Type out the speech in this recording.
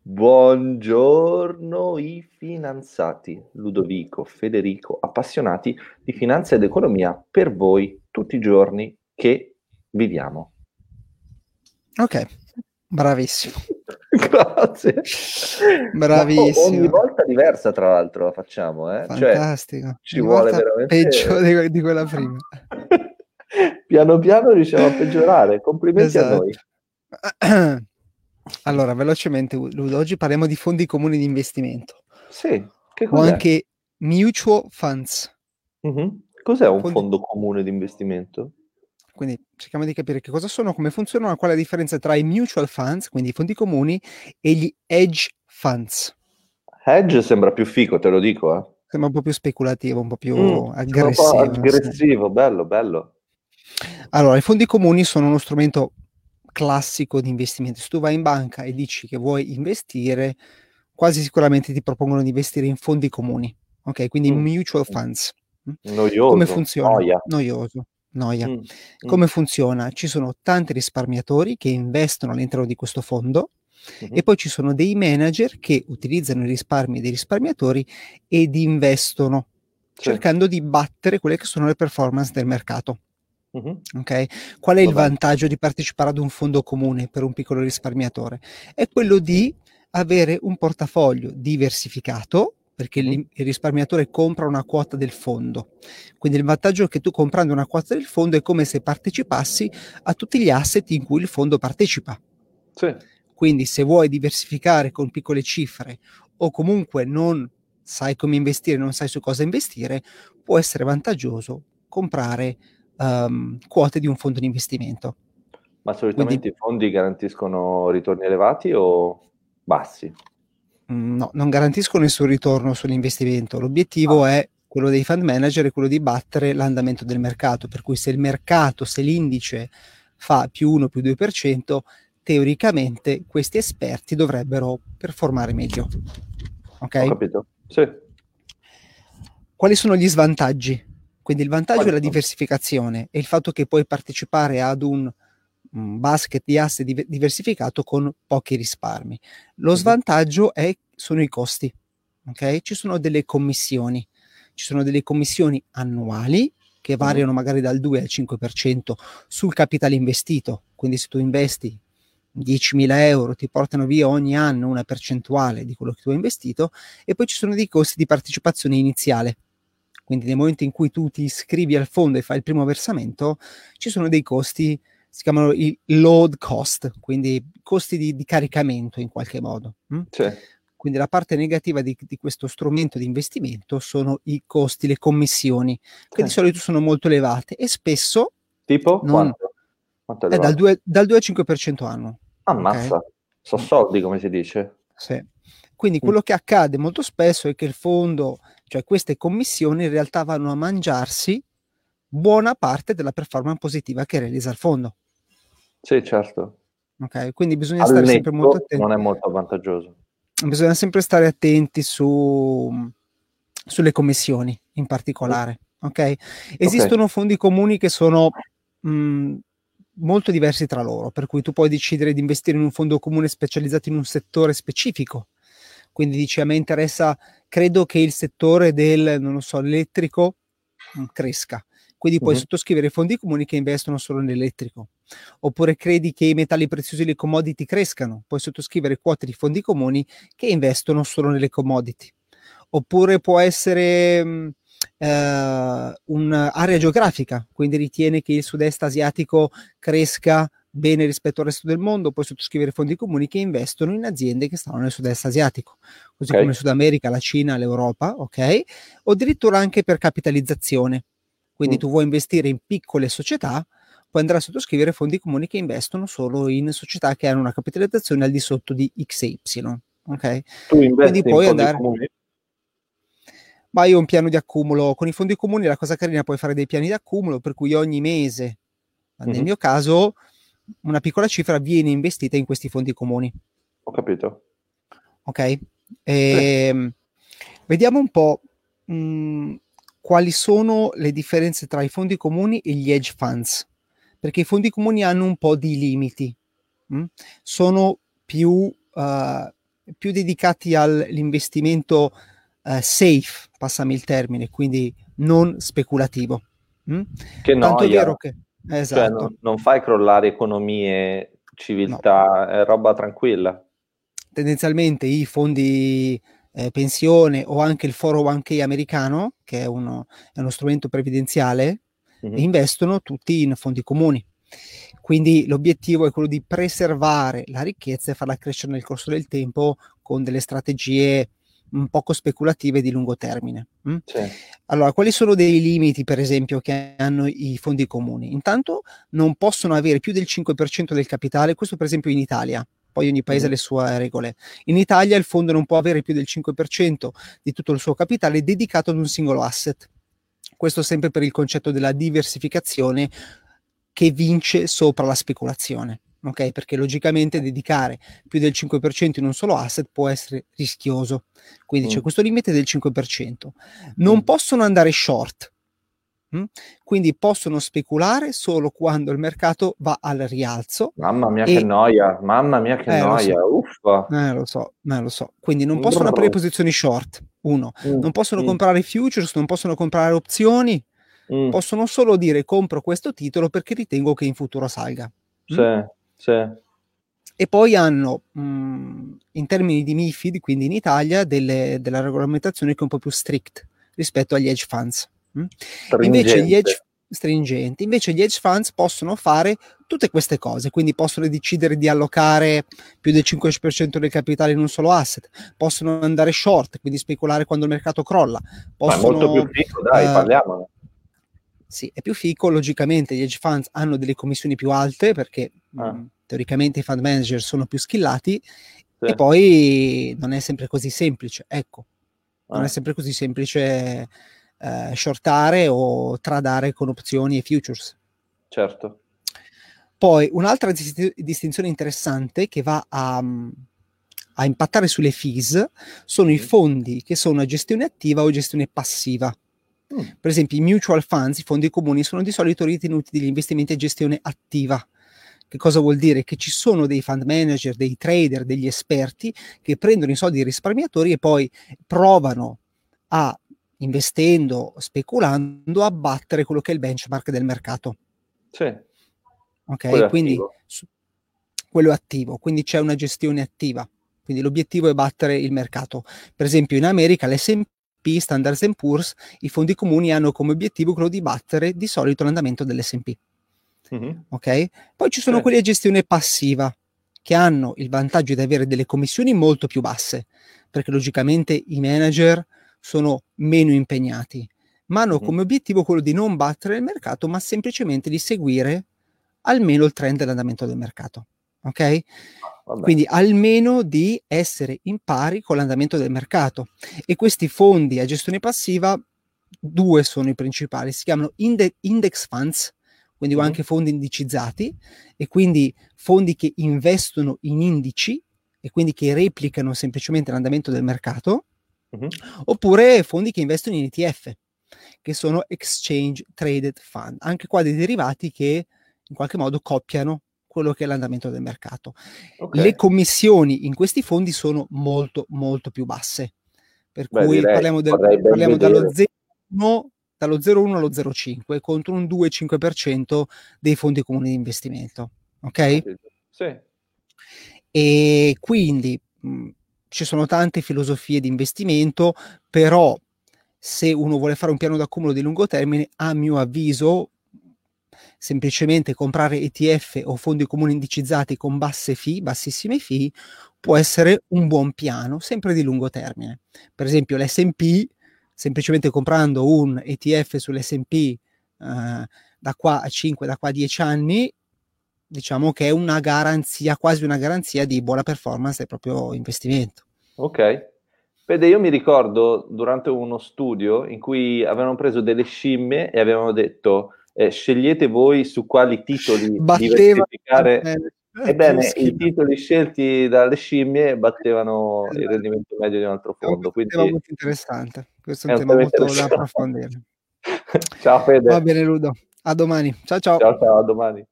Buongiorno i finanziati, Ludovico, Federico, appassionati di finanza ed economia per voi tutti i giorni che viviamo. Ok, bravissimo. Grazie. Bravissimo. ogni volta diversa, tra l'altro, la facciamo. Eh? Cioè, Fantastico. Cioè, ci ogni vuole veramente... Peggio di, di quella prima. piano piano riusciamo a peggiorare. Complimenti esatto. a noi. Allora, velocemente, Ludo, oggi parliamo di fondi comuni di investimento. Sì, che cos'è? O anche mutual funds. Mm-hmm. Cos'è un fondi... fondo comune di investimento? Quindi cerchiamo di capire che cosa sono, come funzionano, qual è la differenza tra i mutual funds, quindi i fondi comuni, e gli hedge funds. Hedge sembra più fico, te lo dico. Eh. Sembra un po' più speculativo, un po' più mm, aggressivo. Un po aggressivo, sì. bello, bello. Allora, i fondi comuni sono uno strumento classico di investimento. Se tu vai in banca e dici che vuoi investire, quasi sicuramente ti propongono di investire in fondi comuni, ok? Quindi mm. mutual funds. Mm? Noioso. Come funziona? Noia. Noioso. Noia. Mm. mm. Come funziona? Ci sono tanti risparmiatori che investono all'interno di questo fondo mm-hmm. e poi ci sono dei manager che utilizzano i risparmi dei risparmiatori ed investono sì. cercando di battere quelle che sono le performance del mercato. Okay? Qual è il vantaggio di partecipare ad un fondo comune per un piccolo risparmiatore? È quello di avere un portafoglio diversificato perché il risparmiatore compra una quota del fondo. Quindi il vantaggio è che tu comprando una quota del fondo è come se partecipassi a tutti gli asset in cui il fondo partecipa. Sì. Quindi se vuoi diversificare con piccole cifre o comunque non sai come investire, non sai su cosa investire, può essere vantaggioso comprare um, quote di un fondo di investimento. Ma solitamente Quindi, i fondi garantiscono ritorni elevati o bassi? Mm, no, non garantiscono nessun ritorno sull'investimento. L'obiettivo ah. è quello dei fund manager è quello di battere l'andamento del mercato, per cui se il mercato, se l'indice fa più 1 più 2%, teoricamente questi esperti dovrebbero performare meglio. Ok? Ho capito. Sì. Quali sono gli svantaggi quindi il vantaggio Quali è la diversificazione e il fatto che puoi partecipare ad un, un basket di div- diversificato con pochi risparmi. Lo svantaggio è, sono i costi. Okay? Ci sono delle commissioni, ci sono delle commissioni annuali che variano magari dal 2 al 5% sul capitale investito. Quindi se tu investi 10.000 euro ti portano via ogni anno una percentuale di quello che tu hai investito e poi ci sono dei costi di partecipazione iniziale quindi nel momento in cui tu ti iscrivi al fondo e fai il primo versamento, ci sono dei costi, si chiamano i load cost, quindi costi di, di caricamento in qualche modo. Hm? Sì. Quindi la parte negativa di, di, questo strumento di investimento sono i costi, le commissioni, che di solito sono molto elevate e spesso... Tipo? Non, quanto? quanto è dal 2, dal 2 al 5% anno. Ammazza, okay? sono soldi come si dice. Sì. Quindi quello che accade molto spesso è che il fondo cioè queste commissioni in realtà vanno a mangiarsi buona parte della performance positiva che realizza il fondo. Sì, certo. Ok, quindi bisogna Al stare sempre molto attenti. Non è molto vantaggioso. Bisogna sempre stare attenti su, sulle commissioni in particolare. Ok? Esistono okay. fondi comuni che sono mh, molto diversi tra loro, per cui tu puoi decidere di investire in un fondo comune specializzato in un settore specifico quindi dice a me interessa, credo che il settore del, non lo so, elettrico mm, cresca. Quindi puoi uh-huh. sottoscrivere fondi comuni che investono solo nell'elettrico. Oppure credi che i metalli preziosi e le commodity crescano, puoi sottoscrivere quote di fondi comuni che investono solo nelle commodity. Oppure può essere mh, mm, uh, un'area geografica, quindi ritiene che il sud-est asiatico cresca bene rispetto al resto del mondo, puoi sottoscrivere fondi comuni che investono in aziende che stanno nel sud-est asiatico, così okay. come Sud America, la Cina, l'Europa, ok? O addirittura anche per capitalizzazione. Quindi mm. tu vuoi investire in piccole società, puoi andare a sottoscrivere fondi comuni che investono solo in società che hanno una capitalizzazione al di sotto di XY, ok? Tu investi Quindi puoi andare... Comuni? Ma io ho un piano di accumulo. Con i fondi comuni la cosa carina puoi fare dei piani di accumulo per cui ogni mese, nel mm-hmm. mio caso, una piccola cifra viene investita in questi fondi comuni. Ho capito. Ok? E, ehm, sì. Vediamo un po' mh, mm, quali sono le differenze tra i fondi comuni e gli hedge funds, perché i fondi comuni hanno un po' di limiti. Mh? Mm? Sono più uh, più dedicati all'investimento uh, safe, passami il termine, quindi non speculativo. Mm? Che noia. Tanto è vero che... Cioè, esatto. Cioè, non, non, fai crollare economie, civiltà, no. è roba tranquilla. Tendenzialmente i fondi eh, pensione o anche il 401k americano, che è uno, è uno strumento previdenziale, mm-hmm. investono tutti in fondi comuni. Quindi l'obiettivo è quello di preservare la ricchezza e farla crescere nel corso del tempo con delle strategie un poco speculative di lungo termine. Mm? Sì. Allora, quali sono dei limiti, per esempio, che hanno i fondi comuni? Intanto non possono avere più del 5% del capitale, questo per esempio in Italia, poi ogni paese ha mm. le sue regole. In Italia il fondo non può avere più del 5% di tutto il suo capitale dedicato ad un singolo asset. Questo sempre per il concetto della diversificazione che vince sopra la speculazione. Okay? Perché logicamente dedicare più del 5% in un solo asset può essere rischioso. Quindi mm. c'è questo limite del 5%. Non mm. possono andare short, Mm? Quindi possono speculare solo quando il mercato va al rialzo. Mamma mia, e... che noia! Mamma mia, che eh, noia! Lo so. Eh, lo so, eh, lo so. Quindi non possono Brrr. aprire posizioni short. Uno, mm. non possono mm. comprare futures, non possono comprare opzioni. Mm. Possono solo dire compro questo titolo perché ritengo che in futuro salga. Mm? Sì, sì. E poi hanno, mh, in termini di MIFID, quindi in Italia, delle, della regolamentazione che è un po' più strict rispetto agli hedge funds. Mm? Invece gli hedge stringenti. Invece gli hedge funds possono fare tutte queste cose, quindi possono decidere di allocare più del 5% del capitale in un solo asset, possono andare short, quindi speculare quando il mercato crolla. Possono, Ma molto più fico, dai, uh, parliamone. Sì, è più fico, logicamente gli hedge funds hanno delle commissioni più alte perché ah. mh, teoricamente i fund manager sono più skillati sì. e poi non è sempre così semplice, ecco, ah. non è sempre così semplice eh, shortare o tradare con opzioni e futures. Certo. Poi un'altra dist- distinzione interessante che va a, a, impattare sulle fees sono i fondi che sono a gestione attiva o gestione passiva. Mm. Per esempio, i mutual funds, i fondi comuni, sono di solito ritenuti degli investimenti a gestione attiva. Che cosa vuol dire? Che ci sono dei fund manager, dei trader, degli esperti che prendono i soldi dei risparmiatori e poi provano a investendo, speculando, abbattere quello che è il benchmark del mercato. Sì. Ok, quello quindi attivo. Su, quello è attivo, quindi c'è una gestione attiva. Quindi l'obiettivo è battere il mercato. Per esempio in America l'S&P, Standard Poor's, i fondi comuni hanno come obiettivo quello di battere di solito l'andamento dell'S&P. Mm-hmm. Ok? Poi ci sono sì. quelli a gestione passiva che hanno il vantaggio di avere delle commissioni molto più basse, perché logicamente i manager sono meno impegnati, ma hanno mm-hmm. come obiettivo quello di non battere il mercato, ma semplicemente di seguire almeno il trend dell'andamento del mercato. Ok? Vabbè. Quindi almeno di essere in pari con l'andamento del mercato. E questi fondi a gestione passiva, due sono i principali, si chiamano inde- index funds, quindi mm-hmm. anche fondi indicizzati, e quindi fondi che investono in indici e quindi che replicano semplicemente l'andamento del mercato, Uh-huh. Oppure fondi che investono in ETF, che sono Exchange Traded Fund, anche qua dei derivati che in qualche modo copiano quello che è l'andamento del mercato. Okay. Le commissioni in questi fondi sono molto molto più basse, per Beh, cui direi, parliamo, del, parliamo dallo 0,1 dallo 0,1 allo 0,5 contro un 2,5% dei fondi comuni di investimento. Ok? Sì. E quindi mh, ci sono tante filosofie di investimento, però se uno vuole fare un piano d'accumulo di lungo termine, a mio avviso, semplicemente comprare ETF o fondi comuni indicizzati con basse fee, bassissime fee, può essere un buon piano, sempre di lungo termine. Per esempio l'S&P, semplicemente comprando un ETF sull'S&P eh, da qua a 5, da qua a 10 anni, diciamo che è una garanzia, quasi una garanzia di buona performance del proprio investimento. Ok. Vede, io mi ricordo durante uno studio in cui avevano preso delle scimmie e avevano detto eh, scegliete voi su quali titoli Batteva, diversificare. Eh, Ebbene, i titoli scelti dalle scimmie battevano esatto. il rendimento medio di un altro fondo. Quindi... È molto interessante. Questo è un tema molto da approfondire. ciao Fede. Va bene Ludo, a domani. Ciao ciao. Ciao ciao, a domani.